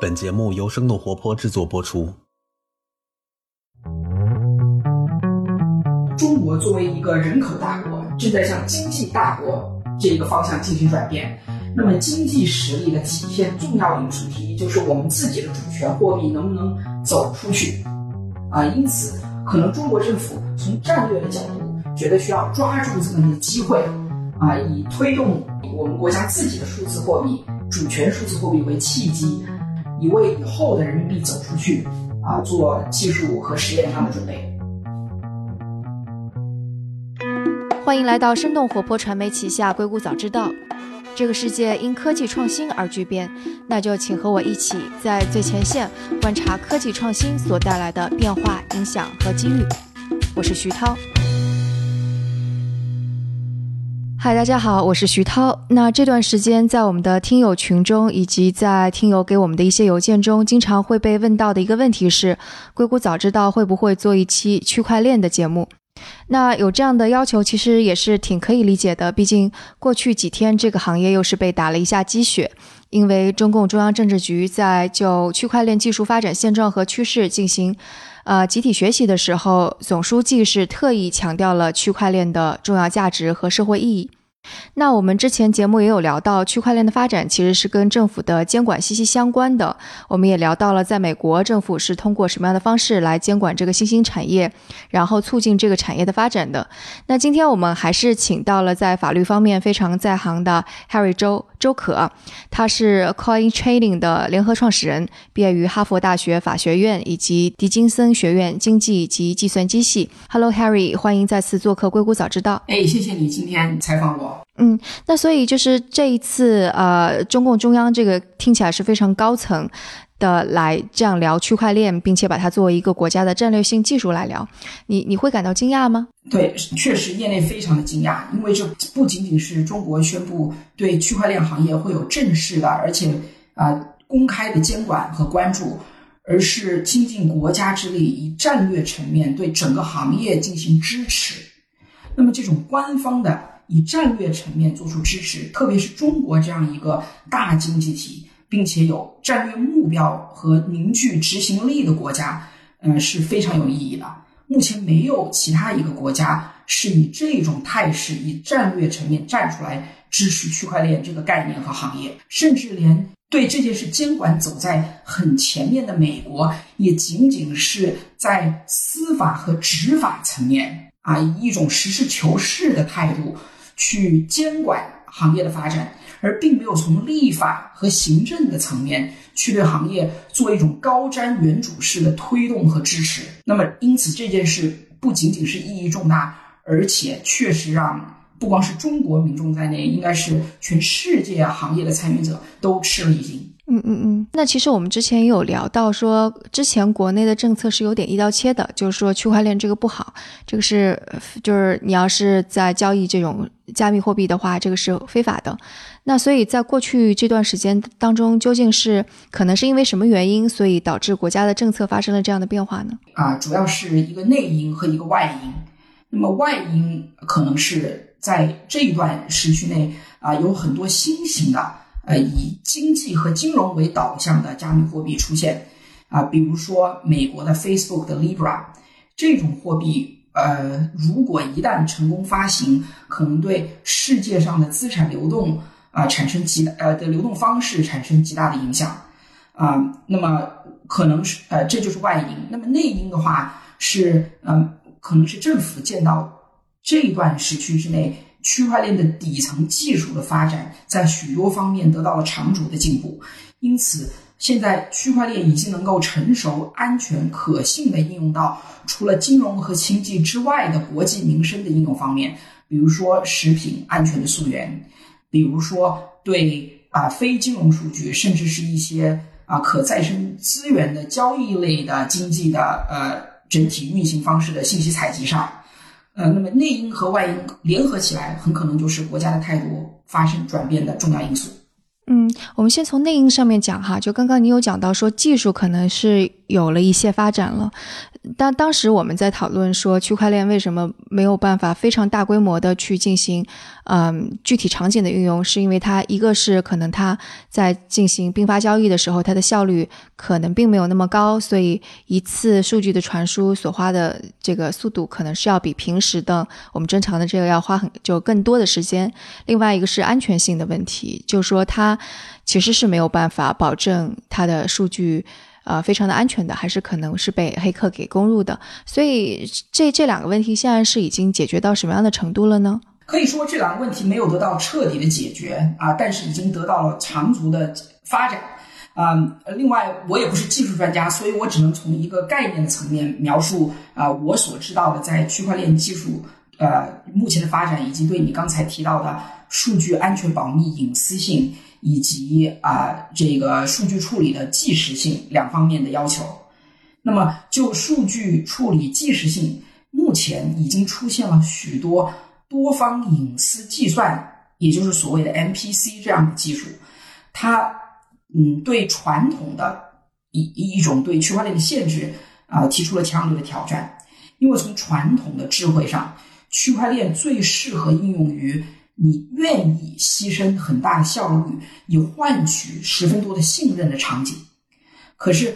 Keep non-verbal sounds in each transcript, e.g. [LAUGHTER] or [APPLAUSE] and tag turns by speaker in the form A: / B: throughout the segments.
A: 本节目由生动活泼制作播出。
B: 中国作为一个人口大国，正在向经济大国这个方向进行转变。那么，经济实力的体现重要一个主题，就是我们自己的主权货币能不能走出去啊？因此，可能中国政府从战略的角度，觉得需要抓住这么一个机会啊，以推动我们国家自己的数字货币、主权数字货币为契机，以为以后的人民币走出去啊做技术和实验上的准备。
C: 欢迎来到生动活泼传媒旗下《硅谷早知道》。这个世界因科技创新而巨变，那就请和我一起在最前线观察科技创新所带来的变化、影响和机遇。我是徐涛。嗨，大家好，我是徐涛。那这段时间在我们的听友群中，以及在听友给我们的一些邮件中，经常会被问到的一个问题是：硅谷早知道会不会做一期区块链的节目？那有这样的要求，其实也是挺可以理解的。毕竟过去几天，这个行业又是被打了一下鸡血，因为中共中央政治局在就区块链技术发展现状和趋势进行，呃，集体学习的时候，总书记是特意强调了区块链的重要价值和社会意义。那我们之前节目也有聊到，区块链的发展其实是跟政府的监管息息相关的。我们也聊到了，在美国政府是通过什么样的方式来监管这个新兴产业，然后促进这个产业的发展的。那今天我们还是请到了在法律方面非常在行的 Harry 周周可，他是 Coin Trading 的联合创始人，毕业于哈佛大学法学院以及迪金森学院经济及计算机系。Hello Harry，欢迎再次做客硅谷早知道。
B: 哎，谢谢你今天采访我。
C: 嗯，那所以就是这一次，呃，中共中央这个听起来是非常高层的来这样聊区块链，并且把它作为一个国家的战略性技术来聊，你你会感到惊讶吗？
B: 对，确实业内非常的惊讶，因为这不仅仅是中国宣布对区块链行业会有正式的，而且啊公开的监管和关注，而是倾尽国家之力，以战略层面对整个行业进行支持。那么这种官方的。以战略层面做出支持，特别是中国这样一个大经济体，并且有战略目标和凝聚执行力的国家，嗯，是非常有意义的。目前没有其他一个国家是以这种态势，以战略层面站出来支持区块链这个概念和行业，甚至连对这件事监管走在很前面的美国，也仅仅是在司法和执法层面啊，以一种实事求是的态度。去监管行业的发展，而并没有从立法和行政的层面去对行业做一种高瞻远瞩式的推动和支持。那么，因此这件事不仅仅是意义重大，而且确实让不光是中国民众在内，应该是全世界行业的参与者都吃了一惊。
C: 嗯嗯嗯，那其实我们之前也有聊到说，之前国内的政策是有点一刀切的，就是说区块链这个不好，这个是就是你要是在交易这种加密货币的话，这个是非法的。那所以在过去这段时间当中，究竟是可能是因为什么原因，所以导致国家的政策发生了这样的变化呢？
B: 啊，主要是一个内因和一个外因。那么外因可能是在这一段时区内啊，有很多新型的。呃，以经济和金融为导向的加密货币出现，啊，比如说美国的 Facebook 的 Libra 这种货币，呃，如果一旦成功发行，可能对世界上的资产流动啊产生极呃的流动方式产生极大的影响，啊，那么可能是呃这就是外因，那么内因的话是嗯，可能是政府见到这段时区之内。区块链的底层技术的发展，在许多方面得到了长足的进步，因此现在区块链已经能够成熟、安全、可信的应用到除了金融和经济之外的国际民生的应用方面，比如说食品安全的溯源，比如说对啊非金融数据，甚至是一些啊可再生资源的交易类的经济的呃整体运行方式的信息采集上。呃，那么内因和外因联合起来，很可能就是国家的态度发生转变的重要因素。
C: 嗯，我们先从内因上面讲哈，就刚刚你有讲到说技术可能是有了一些发展了。但当时我们在讨论说，区块链为什么没有办法非常大规模的去进行，嗯，具体场景的运用，是因为它一个是可能它在进行并发交易的时候，它的效率可能并没有那么高，所以一次数据的传输所花的这个速度可能是要比平时的我们正常的这个要花很就更多的时间。另外一个是安全性的问题，就是说它其实是没有办法保证它的数据。呃，非常的安全的，还是可能是被黑客给攻入的，所以这这两个问题现在是已经解决到什么样的程度了呢？
B: 可以说这两个问题没有得到彻底的解决啊，但是已经得到了长足的发展啊。另外，我也不是技术专家，所以我只能从一个概念的层面描述啊，我所知道的在区块链技术呃目前的发展，以及对你刚才提到的数据安全、保密、隐私性。以及啊，这个数据处理的即时性两方面的要求。那么，就数据处理即时性，目前已经出现了许多多方隐私计算，也就是所谓的 MPC 这样的技术。它嗯，对传统的一一种对区块链的限制啊，提出了强烈的挑战。因为从传统的智慧上，区块链最适合应用于。你愿意牺牲很大的效率，以换取十分多的信任的场景，可是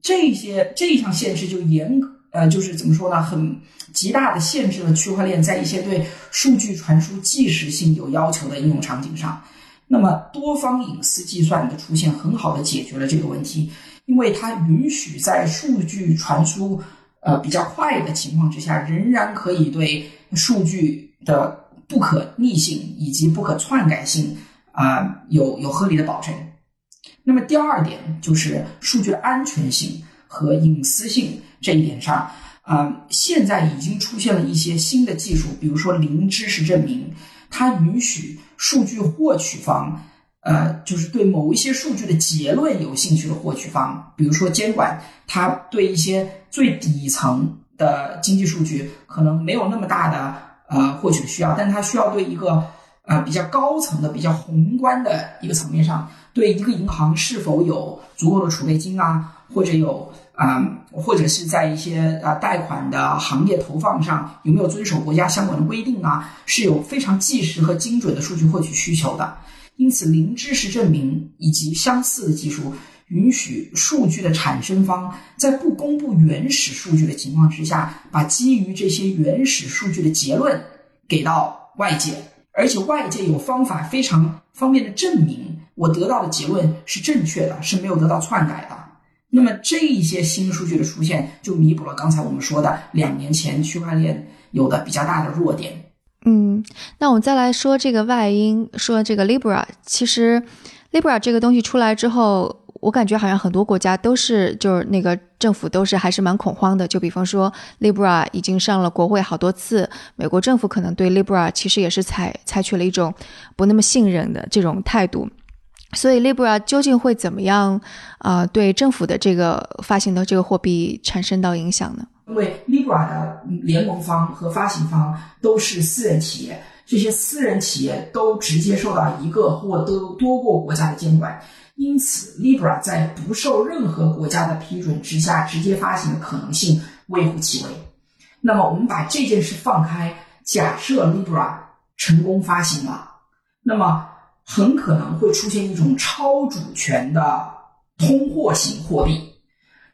B: 这些这一项限制就严格呃，就是怎么说呢？很极大的限制了区块链在一些对数据传输即时性有要求的应用场景上。那么多方隐私计算的出现，很好的解决了这个问题，因为它允许在数据传输呃比较快的情况之下，仍然可以对数据的。不可逆性以及不可篡改性啊，有有合理的保证。那么第二点就是数据的安全性和隐私性这一点上啊，现在已经出现了一些新的技术，比如说零知识证明，它允许数据获取方呃，就是对某一些数据的结论有兴趣的获取方，比如说监管，它对一些最底层的经济数据可能没有那么大的。呃，获取需要，但它需要对一个呃比较高层的、比较宏观的一个层面上，对一个银行是否有足够的储备金啊，或者有啊，或者是在一些呃贷款的行业投放上有没有遵守国家相关的规定啊，是有非常即时和精准的数据获取需求的。因此，零知识证明以及相似的技术。允许数据的产生方在不公布原始数据的情况之下，把基于这些原始数据的结论给到外界，而且外界有方法非常方便的证明我得到的结论是正确的，是没有得到篡改的。那么这一些新数据的出现，就弥补了刚才我们说的两年前区块链有的比较大的弱点。
C: 嗯，那我们再来说这个外因，说这个 Libra，其实 Libra 这个东西出来之后。我感觉好像很多国家都是，就是那个政府都是还是蛮恐慌的。就比方说，Libra 已经上了国会好多次，美国政府可能对 Libra 其实也是采采取了一种不那么信任的这种态度。所以 Libra 究竟会怎么样啊？对政府的这个发行的这个货币产生到影响呢？
B: 因为 Libra 的联盟方和发行方都是私人企业，这些私人企业都直接受到一个或多多个国家的监管。因此，Libra 在不受任何国家的批准之下直接发行的可能性微乎其微。那么，我们把这件事放开，假设 Libra 成功发行了，那么很可能会出现一种超主权的通货型货币。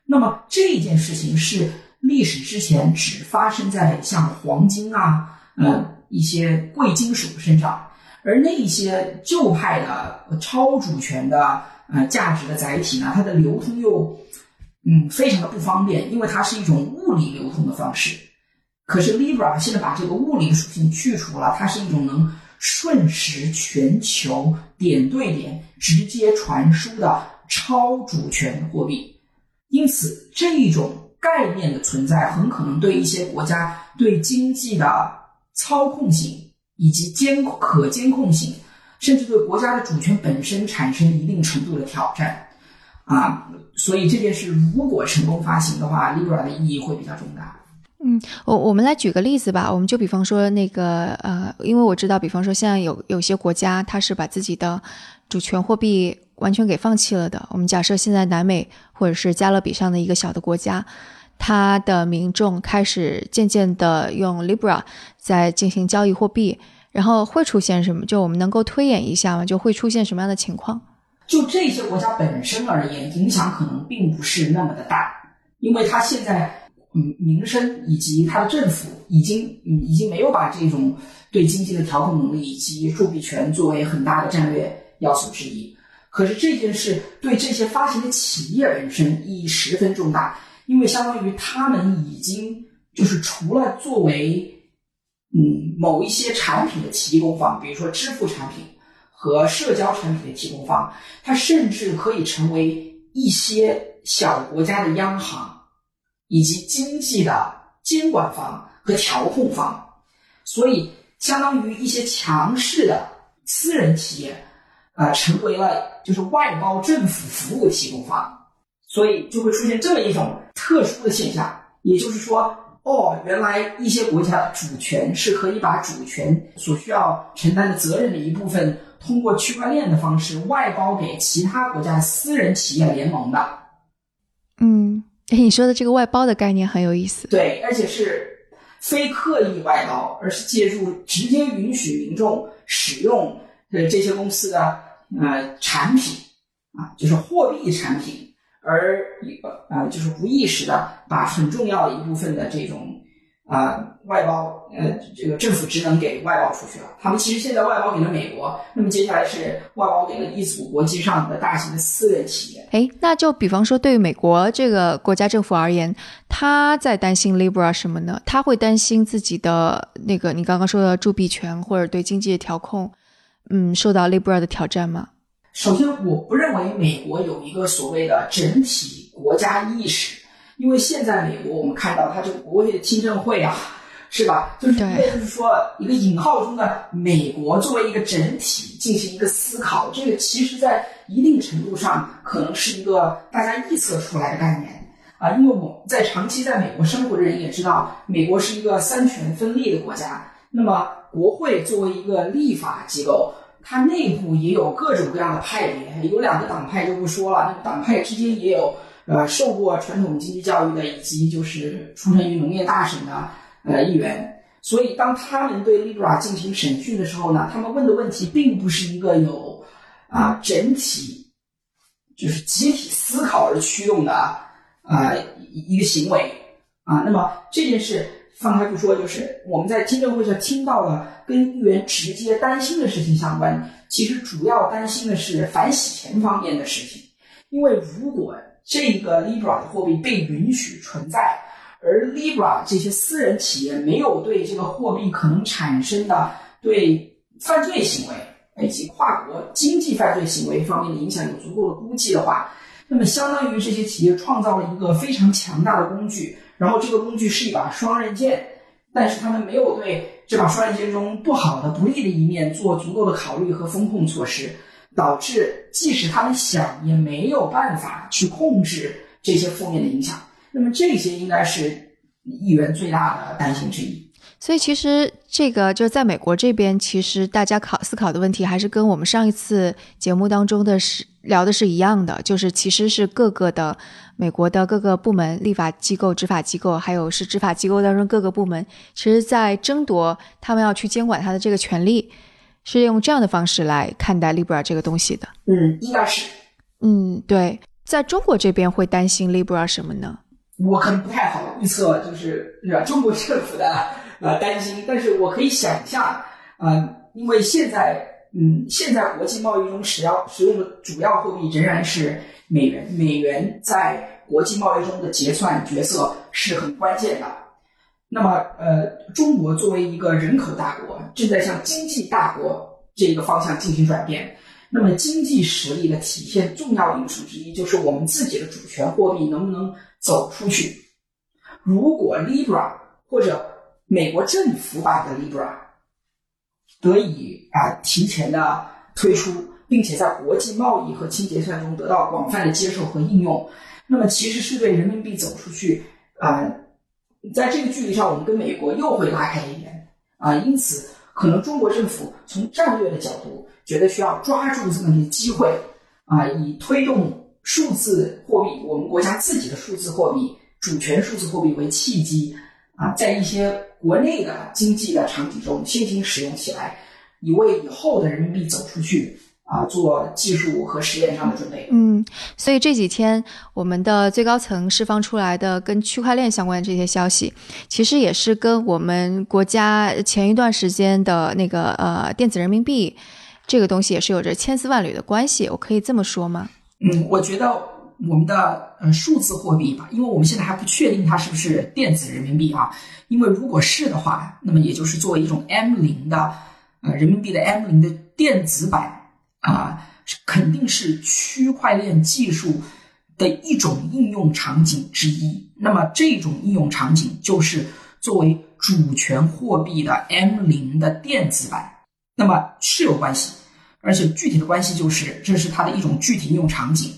B: 那么这件事情是历史之前只发生在像黄金啊，呃一些贵金属身上。而那些旧派的超主权的呃价值的载体呢，它的流通又嗯非常的不方便，因为它是一种物理流通的方式。可是 Libra 现在把这个物理属性去除了，它是一种能瞬时全球点对点直接传输的超主权货币。因此，这一种概念的存在很可能对一些国家对经济的操控性。以及监可监控性，甚至对国家的主权本身产生一定程度的挑战，啊，所以这件事如果成功发行的话，Libra 的意义会比较重大。
C: 嗯，我我们来举个例子吧，我们就比方说那个呃，因为我知道，比方说现在有有些国家，它是把自己的主权货币完全给放弃了的。我们假设现在南美或者是加勒比上的一个小的国家，它的民众开始渐渐的用 Libra 在进行交易货币，然后会出现什么？就我们能够推演一下吗？就会出现什么样的情况？
B: 就这些国家本身而言，影响可能并不是那么的大，因为它现在嗯民生以及它的政府已经嗯已经没有把这种对经济的调控能力以及铸币权作为很大的战略要素之一。可是这件事对这些发行的企业本身意义十分重大，因为相当于他们已经就是除了作为嗯某一些产品的提供方，比如说支付产品。和社交产品的提供方，它甚至可以成为一些小国家的央行以及经济的监管方和调控方，所以相当于一些强势的私人企业，啊，成为了就是外包政府服务提供方，所以就会出现这么一种特殊的现象，也就是说，哦，原来一些国家的主权是可以把主权所需要承担的责任的一部分。通过区块链的方式外包给其他国家私人企业联盟的，
C: 嗯，你说的这个外包的概念很有意思。
B: 对，而且是非刻意外包，而是借助直接允许民众使用呃这些公司的呃产品啊，就是货币产品，而一个啊就是无意识的把很重要的一部分的这种。啊，外包，呃，这个政府职能给外包出去了。他们其实现在外包给了美国，那么接下来是外包给了一组国际上的大型的私人企业。
C: 哎，那就比方说，对于美国这个国家政府而言，他在担心 Libra 什么呢？他会担心自己的那个你刚刚说的铸币权或者对经济的调控，嗯，受到 Libra 的挑战吗？
B: 首先，我不认为美国有一个所谓的整体国家意识。因为现在美国，我们看到它这个国会的听证会啊，是吧？就是就是说一个引号中的美国作为一个整体进行一个思考，这个其实在一定程度上可能是一个大家臆测出来的概念啊。因为我在长期在美国生活的人也知道，美国是一个三权分立的国家。那么国会作为一个立法机构，它内部也有各种各样的派别，有两个党派就不说了，那个党派之间也有。呃，受过传统经济教育的，以及就是出生于农业大省的呃议员，所以当他们对 Libra 进行审讯的时候呢，他们问的问题并不是一个有啊整体就是集体思考而驱动的啊一个行为啊。那么这件事放开不说，就是我们在听证会上听到了跟议员直接担心的事情相关，其实主要担心的是反洗钱方面的事情，因为如果这个 Libra 的货币被允许存在，而 Libra 这些私人企业没有对这个货币可能产生的对犯罪行为以及跨国经济犯罪行为方面的影响有足够的估计的话，那么相当于这些企业创造了一个非常强大的工具，然后这个工具是一把双刃剑，但是他们没有对这把双刃剑中不好的、不利的一面做足够的考虑和风控措施。导致即使他们想，也没有办法去控制这些负面的影响。那么这些应该是议员最大的担心之一。
C: 所以其实这个就在美国这边，其实大家考思考的问题还是跟我们上一次节目当中的是聊的是一样的，就是其实是各个的美国的各个部门、立法机构、执法机构，还有是执法机构当中各个部门，其实在争夺他们要去监管他的这个权利。是用这样的方式来看待 Libra 这个东西的。
B: 嗯，应该是。
C: 嗯，对，在中国这边会担心 Libra 什么呢？
B: 我可能不太好预测，就是中国政府的呃担心，但是我可以想象，嗯，因为现在，嗯，现在国际贸易中使要使用的主要货币仍然是美元，美元在国际贸易中的结算角色是很关键的。那么，呃，中国作为一个人口大国，正在向经济大国这个方向进行转变。那么，经济实力的体现重要因素之一，就是我们自己的主权货币能不能走出去。如果 Libra 或者美国政府版的 Libra 得以啊提前的推出，并且在国际贸易和清结算中得到广泛的接受和应用，那么其实是对人民币走出去啊。在这个距离上，我们跟美国又会拉开一点啊，因此可能中国政府从战略的角度觉得需要抓住这么一个机会啊，以推动数字货币，我们国家自己的数字货币、主权数字货币为契机啊，在一些国内的经济的场景中先行使用起来，以为以后的人民币走出去。啊，做技术和实验上的准备。
C: 嗯，所以这几天我们的最高层释放出来的跟区块链相关的这些消息，其实也是跟我们国家前一段时间的那个呃电子人民币这个东西也是有着千丝万缕的关系。我可以这么说吗？
B: 嗯，我觉得我们的呃数字货币吧，因为我们现在还不确定它是不是电子人民币啊。因为如果是的话，那么也就是作为一种 M 零的呃人民币的 M 零的电子版。啊，肯定是区块链技术的一种应用场景之一。那么，这种应用场景就是作为主权货币的 M 零的电子版。那么是有关系，而且具体的关系就是，这是它的一种具体应用场景。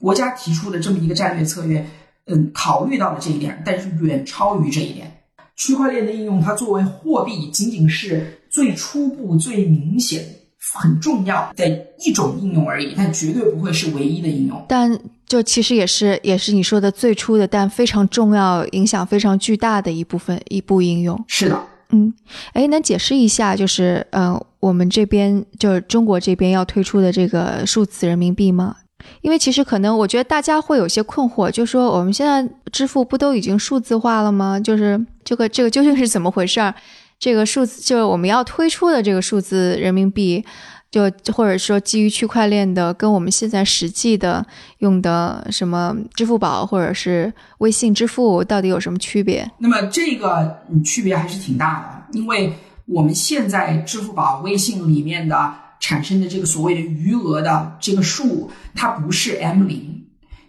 B: 国家提出的这么一个战略策略，嗯，考虑到了这一点，但是远超于这一点。区块链的应用，它作为货币，仅仅是最初步、最明显。很重要的一种应用而已，但绝对不会是唯一的应用。
C: 但就其实也是也是你说的最初的，但非常重要、影响非常巨大的一部分一部应用。
B: 是的，
C: 嗯，哎，能解释一下，就是嗯，我们这边就是中国这边要推出的这个数字人民币吗？因为其实可能我觉得大家会有些困惑，就说我们现在支付不都已经数字化了吗？就是这个这个究竟是怎么回事儿？这个数字就是我们要推出的这个数字人民币，就或者说基于区块链的，跟我们现在实际的用的什么支付宝或者是微信支付到底有什么区别？
B: 那么这个区别还是挺大的，因为我们现在支付宝、微信里面的产生的这个所谓的余额的这个数，它不是 M 零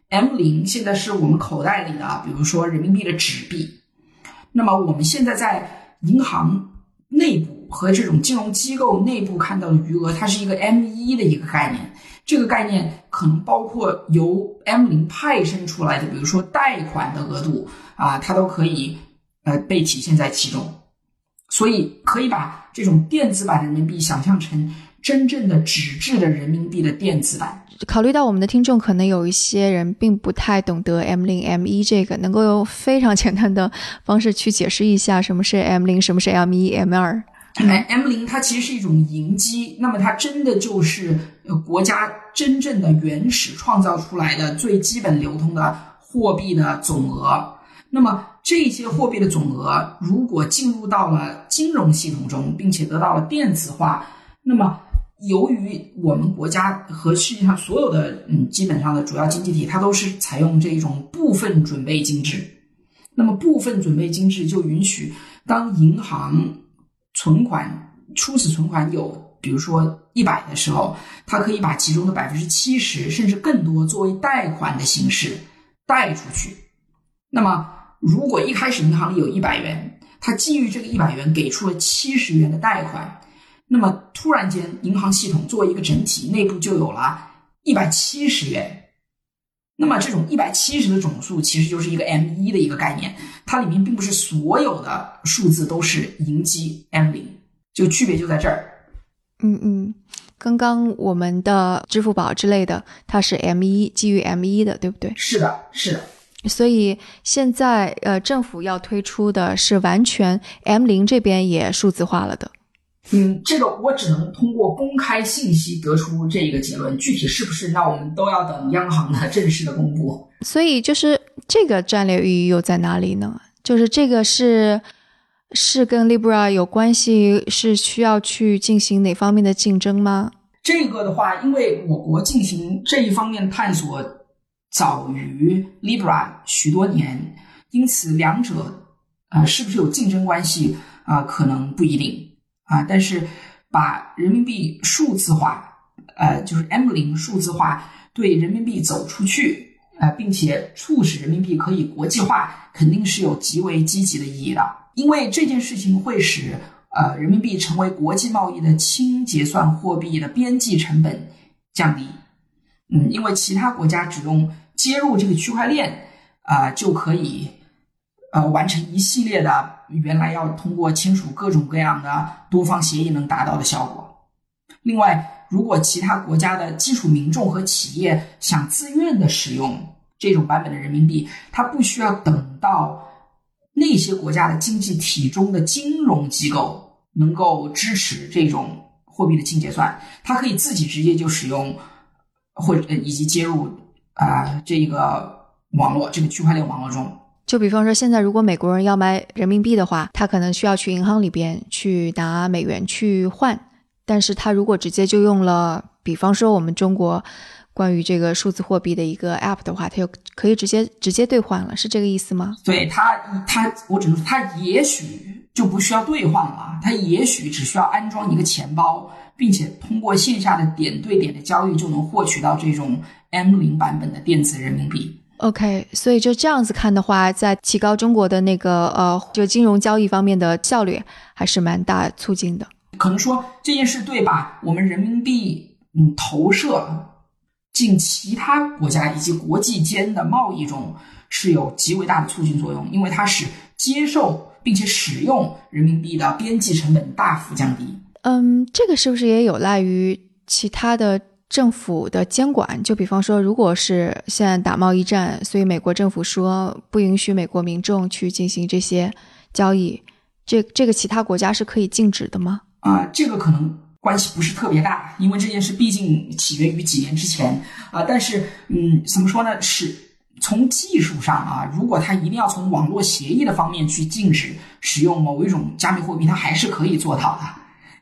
B: ，M 零现在是我们口袋里的，比如说人民币的纸币。那么我们现在在银行内部和这种金融机构内部看到的余额，它是一个 M 一的一个概念。这个概念可能包括由 M 零派生出来的，比如说贷款的额度啊，它都可以呃被体现在其中。所以可以把这种电子版的人民币想象成真正的纸质的人民币的电子版。
C: 考虑到我们的听众可能有一些人并不太懂得 M 零 M 一这个，能够用非常简单的方式去解释一下什么是 M 零，什么是 M 一、M 二。
B: M 零它其实是一种银基，那么它真的就是国家真正的原始创造出来的最基本流通的货币的总额。那么这些货币的总额如果进入到了金融系统中，并且得到了电子化，那么。由于我们国家和世界上所有的嗯基本上的主要经济体，它都是采用这种部分准备金制。那么部分准备金制就允许，当银行存款初始存款有比如说一百的时候，它可以把其中的百分之七十甚至更多作为贷款的形式贷出去。那么如果一开始银行里有一百元，它基于这个一百元给出了七十元的贷款。那么突然间，银行系统作为一个整体，内部就有了一百七十元。那么这种一百七十的总数，其实就是一个 M 一的一个概念，它里面并不是所有的数字都是银基 M 零，就区别就在这儿。
C: 嗯嗯，刚刚我们的支付宝之类的，它是 M 一，基于 M 一的，对不对？
B: 是的，是的。
C: 所以现在呃，政府要推出的是完全 M 零这边也数字化了的。
B: 嗯，这个我只能通过公开信息得出这一个结论，具体是不是，那我们都要等央行的正式的公布。
C: 所以，就是这个战略意义又在哪里呢？就是这个是是跟 Libra 有关系，是需要去进行哪方面的竞争吗？
B: 这个的话，因为我国进行这一方面探索早于 Libra 许多年，因此两者啊，是不是有竞争关系啊？可能不一定。啊，但是把人民币数字化，呃，就是 M 零数字化，对人民币走出去，呃，并且促使人民币可以国际化，肯定是有极为积极的意义的。因为这件事情会使呃人民币成为国际贸易的轻结算货币的边际成本降低。嗯，因为其他国家只用接入这个区块链，啊，就可以。呃，完成一系列的原来要通过签署各种各样的多方协议能达到的效果。另外，如果其他国家的基础民众和企业想自愿的使用这种版本的人民币，它不需要等到那些国家的经济体中的金融机构能够支持这种货币的清结算，它可以自己直接就使用，或者以及接入啊、这个网络这个区块链网络中。
C: 就比方说，现在如果美国人要买人民币的话，他可能需要去银行里边去拿美元去换，但是他如果直接就用了，比方说我们中国关于这个数字货币的一个 app 的话，他就可以直接直接兑换了，是这个意思吗？
B: 对它，它我只能说，它也许就不需要兑换了，它也许只需要安装一个钱包，并且通过线下的点对点的交易就能获取到这种 M 零版本的电子人民币。
C: OK，所以就这样子看的话，在提高中国的那个呃，就金融交易方面的效率还是蛮大促进的。
B: 可能说这件事对把我们人民币嗯投射进其他国家以及国际间的贸易中是有极为大的促进作用，因为它使接受并且使用人民币的边际成本大幅降低。
C: 嗯，这个是不是也有赖于其他的政府的监管？就比方说，如果是现在打贸易战，所以美国政府说不允许美国民众去进行这些交易，这这个其他国家是可以禁止的吗？
B: 啊、这个可能关系不是特别大，因为这件事毕竟起源于几年之前啊、但是，嗯，怎么说呢？是从技术上啊，如果它一定要从网络协议的方面去禁止使用某一种加密货币，它还是可以做到的。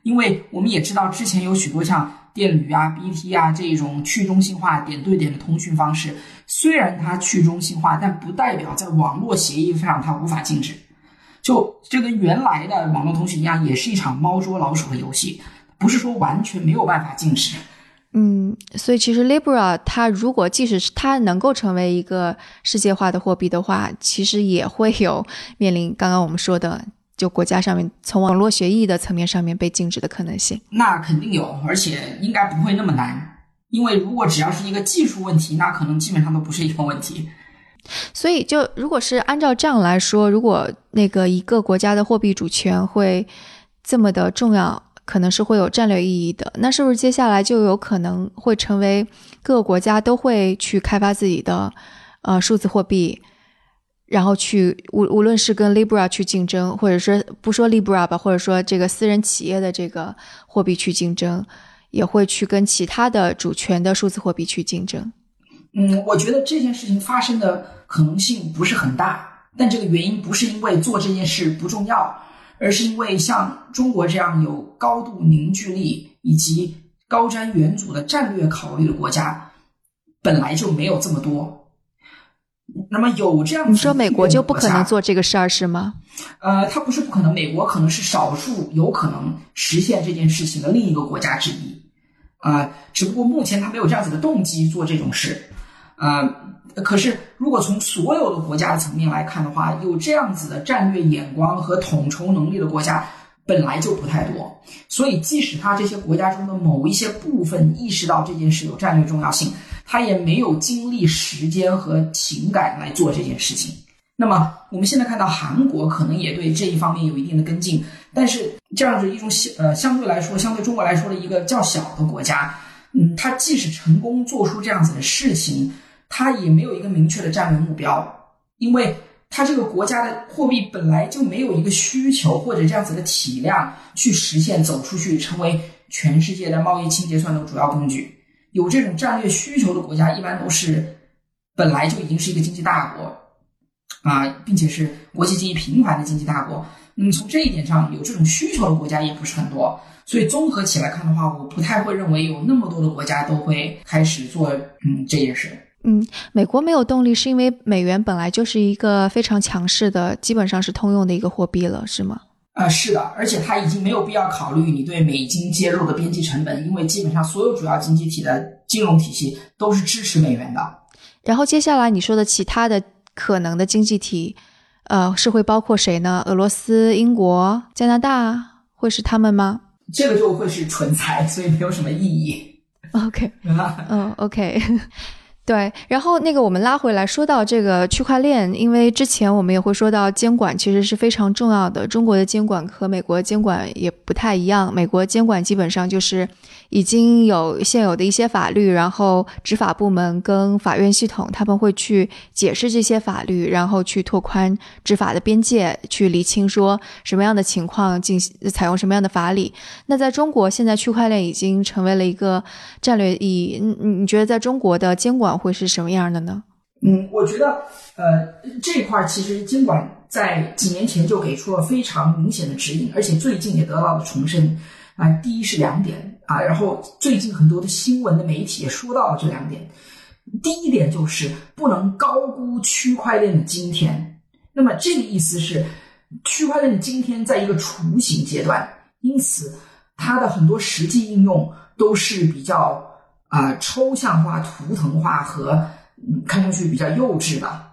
B: 因为我们也知道，之前有许多像电驴啊、BT 啊这种去中心化点对点的通讯方式，虽然它去中心化，但不代表在网络协议上它无法禁止。就这跟原来的网络通讯一样，也是一场猫捉老鼠的游戏，不是说完全没有办法禁止。
C: 嗯，所以其实 Libra 它如果即使是它能够成为一个世界化的货币的话，其实也会有面临刚刚我们说的，就国家上面从网络协议的层面上面被禁止的可能性。
B: 那肯定有，而且应该不会那么难，因为如果只要是一个技术问题，那可能基本上都不是一个问题。
C: 所以，就如果是按照这样来说，如果那个一个国家的货币主权会这么的重要，可能是会有战略意义的。那是不是接下来就有可能会成为各个国家都会去开发自己的呃数字货币，然后去无无论是跟 Libra 去竞争，或者说不说 Libra 吧，或者说这个私人企业的这个货币去竞争，也会去跟其他的主权的数字货币去竞争。
B: 嗯，我觉得这件事情发生的可能性不是很大，但这个原因不是因为做这件事不重要，而是因为像中国这样有高度凝聚力以及高瞻远瞩的战略考虑的国家，本来就没有这么多。那么有这样子
C: 你说美国就不可能做这个事儿是吗？
B: 呃，它不是不可能，美国可能是少数有可能实现这件事情的另一个国家之一，啊、只不过目前它没有这样子的动机做这种事，啊、可是如果从所有的国家的层面来看的话，有这样子的战略眼光和统筹能力的国家本来就不太多，所以即使他这些国家中的某一些部分意识到这件事有战略重要性，他也没有精力、时间和情感来做这件事情。那么我们现在看到韩国可能也对这一方面有一定的跟进，但是这样子一种相呃相对来说，相对中国来说的一个较小的国家，嗯，它即使成功做出这样子的事情，它也没有一个明确的战略目标，因为它这个国家的货币本来就没有一个需求或者这样子的体量去实现走出去，成为全世界的贸易清结算的主要工具。有这种战略需求的国家，一般都是本来就已经是一个经济大国。啊，并且是国际经济频繁的经济大国。那么从这一点上，有这种需求的国家也不是很多。所以综合起来看的话，我不太会认为有那么多的国家都会开始做嗯这件事。
C: 嗯，美国没有动力，是因为美元本来就是一个非常强势的，基本上是通用的一个货币了，是吗？
B: 啊、是的，而且它已经没有必要考虑你对美金接入的边际成本，因为基本上所有主要经济体的金融体系都是支持美元的。
C: 然后接下来你说的其他的可能的经济体，呃，是会包括谁呢？俄罗斯、英国、加拿大，会是他们吗
B: 这个就会是纯财，所以没有什么意义。
C: ？OK，嗯，[LAUGHS] OK，对，然后那个我们拉回来说到这个区块链，因为之前我们也会说到监管其实是非常重要的。中国的监管和美国监管也不太一样，美国监管基本上就是已经有现有的一些法律，然后执法部门跟法院系统他们会去解释这些法律，然后去拓宽执法的边界，去厘清说什么样的情况进行采用什么样的法理。那在中国，现在区块链已经成为了一个战略意义。你你觉得在中国的监管？会是什么样的呢？
B: 嗯，我觉得，呃，这块其实监管在几年前就给出了非常明显的指引，而且最近也得到了重申。啊，第一是两点啊，然后最近很多的新闻的媒体也说到了这两点。第一点就是不能高估区块链的今天。那么这个意思是，区块链的今天在一个雏形阶段，因此它的很多实际应用都是比较。啊，抽象化、图腾化和嗯看上去比较幼稚的。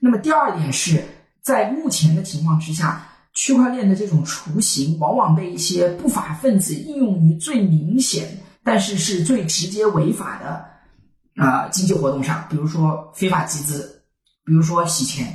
B: 那么第二点是在目前的情况之下，区块链的这种雏形往往被一些不法分子应用于最明显，但是是最直接违法的啊经济活动上，比如说非法集资，比如说洗钱。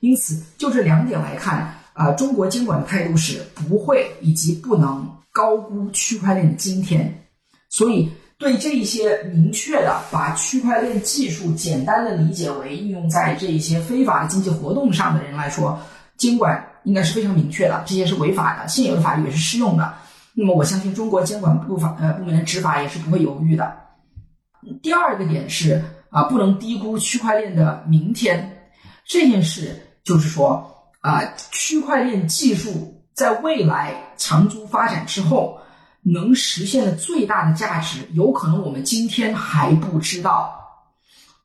B: 因此，就这两点来看，啊，中国监管的态度是不会以及不能高估区块链的今天，所以。对这一些明确的把区块链技术简单的理解为应用在这一些非法的经济活动上的人来说，监管应该是非常明确的，这些是违法的，现有的法律也是适用的。那么我相信中国监管部法呃部门的执法也是不会犹豫的。第二个点是啊，不能低估区块链的明天这件事，就是说啊，区块链技术在未来长足发展之后。能实现的最大的价值，有可能我们今天还不知道。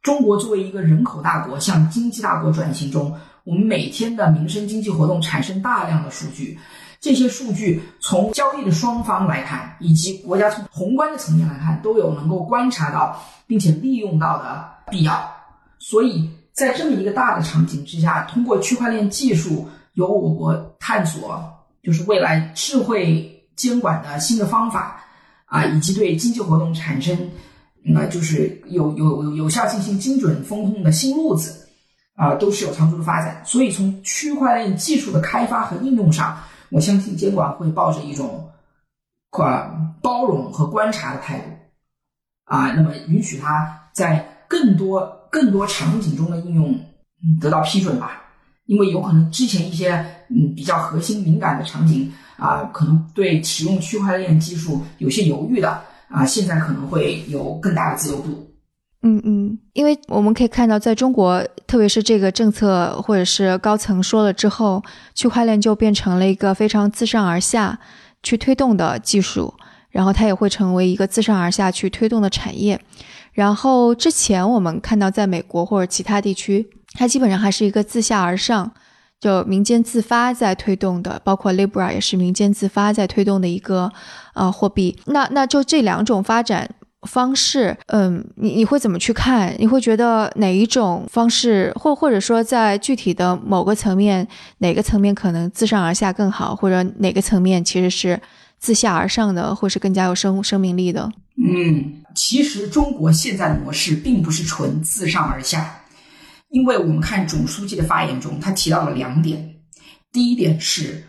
B: 中国作为一个人口大国，向经济大国转型中，我们每天的民生经济活动产生大量的数据，这些数据从交易的双方来看，以及国家从宏观的层面来看，都有能够观察到并且利用到的必要。所以在这么一个大的场景之下，通过区块链技术，由我国探索，就是未来智慧。监管的新的方法啊，以及对经济活动产生，那就是有有有效进行精准风控的新路子啊，都是有长足的发展。所以从区块链技术的开发和应用上，我相信监管会抱着一种啊包容和观察的态度啊，那么允许它在更多更多场景中的应用得到批准吧。因为有可能之前一些嗯比较核心敏感的场景。啊，可能对使用区块链技术有些犹豫的啊，现在可能会有更大的自由度。
C: 嗯嗯，因为我们可以看到，在中国，特别是这个政策或者是高层说了之后，区块链就变成了一个非常自上而下去推动的技术，然后它也会成为一个自上而下去推动的产业。然后之前我们看到，在美国或者其他地区，它基本上还是一个自下而上。就民间自发在推动的，包括 Libra 也是民间自发在推动的一个呃货币。那那就这两种发展方式，嗯，你你会怎么去看？你会觉得哪一种方式，或或者说在具体的某个层面，哪个层面可能自上而下更好，或者哪个层面其实是自下而上的，或是更加有生生命力的？
B: 嗯，其实中国现在的模式并不是纯自上而下。因为我们看总书记的发言中，他提到了两点。第一点是，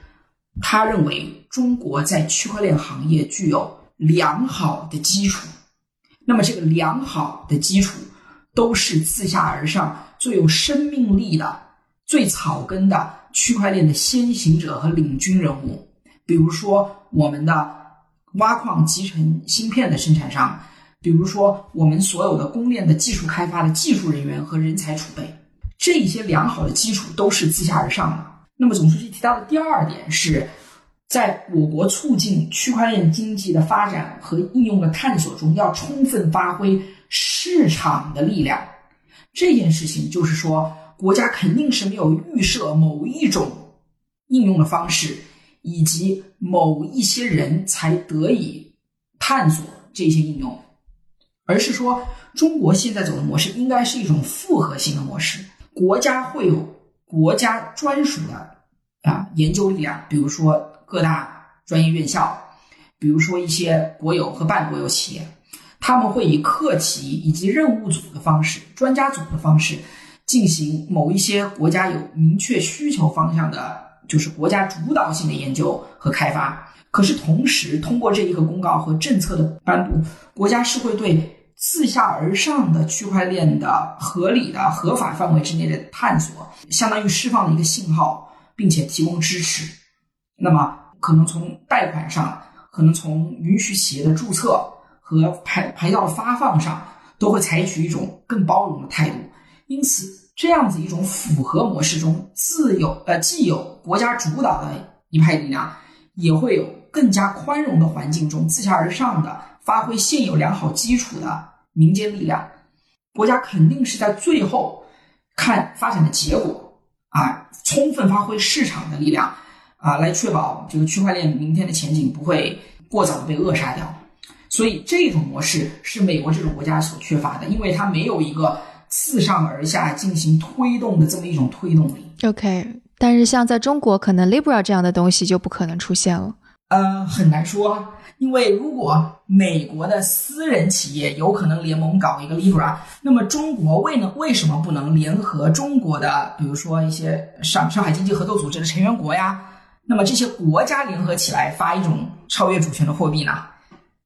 B: 他认为中国在区块链行业具有良好的基础。那么，这个良好的基础都是自下而上、最有生命力的、最草根的区块链的先行者和领军人物。比如说，我们的挖矿集成芯片的生产商。比如说，我们所有的公链的技术开发的技术人员和人才储备，这一些良好的基础都是自下而上的。那么，总书记提到的第二点是，在我国促进区块链经济的发展和应用的探索中，要充分发挥市场的力量。这件事情就是说，国家肯定是没有预设某一种应用的方式，以及某一些人才得以探索这些应用。而是说，中国现在走的模式应该是一种复合性的模式。国家会有国家专属的啊研究力量，比如说各大专业院校，比如说一些国有和半国有企业，他们会以课题以及任务组的方式、专家组的方式进行某一些国家有明确需求方向的，就是国家主导性的研究和开发。可是同时，通过这一个公告和政策的颁布，国家是会对自下而上的区块链的合理的合法范围之内的探索，相当于释放了一个信号，并且提供支持。那么，可能从贷款上，可能从允许企业的注册和牌牌照发放上，都会采取一种更包容的态度。因此，这样子一种复合模式中，自有呃既有国家主导的一派力量，也会有更加宽容的环境中自下而上的发挥现有良好基础的民间力量。国家肯定是在最后看发展的结果啊，充分发挥市场的力量。啊，来确保这个区块链明天的前景不会过早的被扼杀掉，所以这种模式是美国这种国家所缺乏的，因为它没有一个自上而下进行推动的这么一种推动力。
C: OK，但是像在中国，可能 Libra 这样的东西就不可能出现了。
B: 呃，很难说，因为如果美国的私人企业有可能联盟搞一个 Libra，那么中国为能为什么不能联合中国的，比如说一些上上海经济合作组织的成员国呀？那么这些国家联合起来发一种超越主权的货币呢，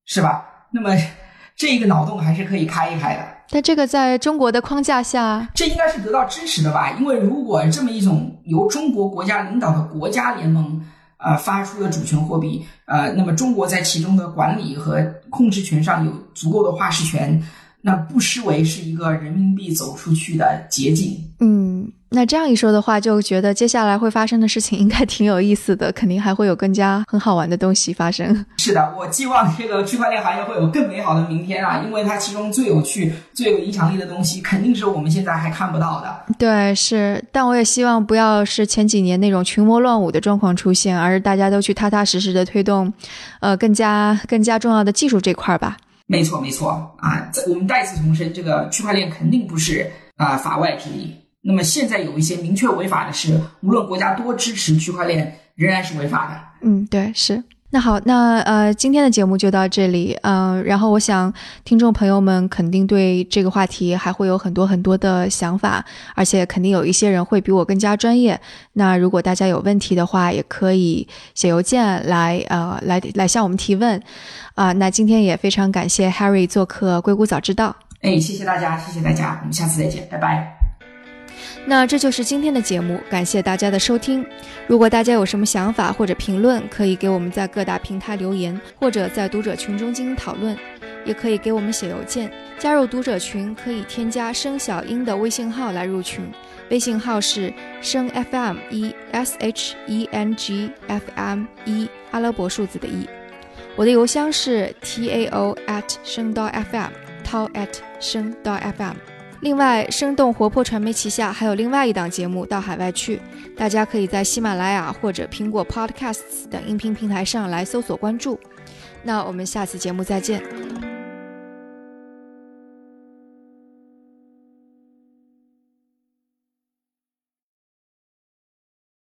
B: 是吧？那么这一个脑洞还是可以开一开的。
C: 但这个在中国的框架下，
B: 这应该是得到支持的吧？因为如果这么一种由中国国家领导的国家联盟呃发出的主权货币，呃，那么中国在其中的管理和控制权上有足够的话事权，那不失为是一个人民币走出去的捷径。
C: 嗯。那这样一说的话，就觉得接下来会发生的事情应该 [LAUGHS] 挺有意思的，肯定还会有更加很好玩的东西发生。[LAUGHS]
B: 是的，我寄望这个区块链行业会有更美好的明天啊！因为它其中最有趣、最有影响力的东西，肯定是我们现在还看不到的。
C: 对，是，但我也希望不要是前几年那种群魔乱舞的状况出现，而是大家都去踏踏实实的推动，呃，更加更加重要的技术这块儿吧。
B: 没错，没错啊！我们再次重申，这个区块链肯定不是啊法外之地。那么现在有一些明确违法的是，无论国家多支持区块链，仍然是违法的。
C: 嗯，对，是。那好，那呃，今天的节目就到这里。嗯，然后我想听众朋友们肯定对这个话题还会有很多很多的想法，而且肯定有一些人会比我更加专业。那如果大家有问题的话，也可以写邮件来呃来来向我们提问。啊，那今天也非常感谢 Harry 做客硅谷早知道。
B: 哎，谢谢大家，谢谢大家，我们下次再见，拜拜。
C: 那这就是今天的节目，感谢大家的收听。如果大家有什么想法或者评论，可以给我们在各大平台留言，或者在读者群中进行讨论，也可以给我们写邮件。加入读者群可以添加声小英的微信号来入群，微信号是声 FM 一 S H E N G F M 一阿拉伯数字的一。我的邮箱是 tao at 声道 FM，tao at 声道 FM。另外，生动活泼传媒旗下还有另外一档节目《到海外去》，大家可以在喜马拉雅或者苹果 Podcasts 等音频平台上来搜索关注。那我们下次节目再见。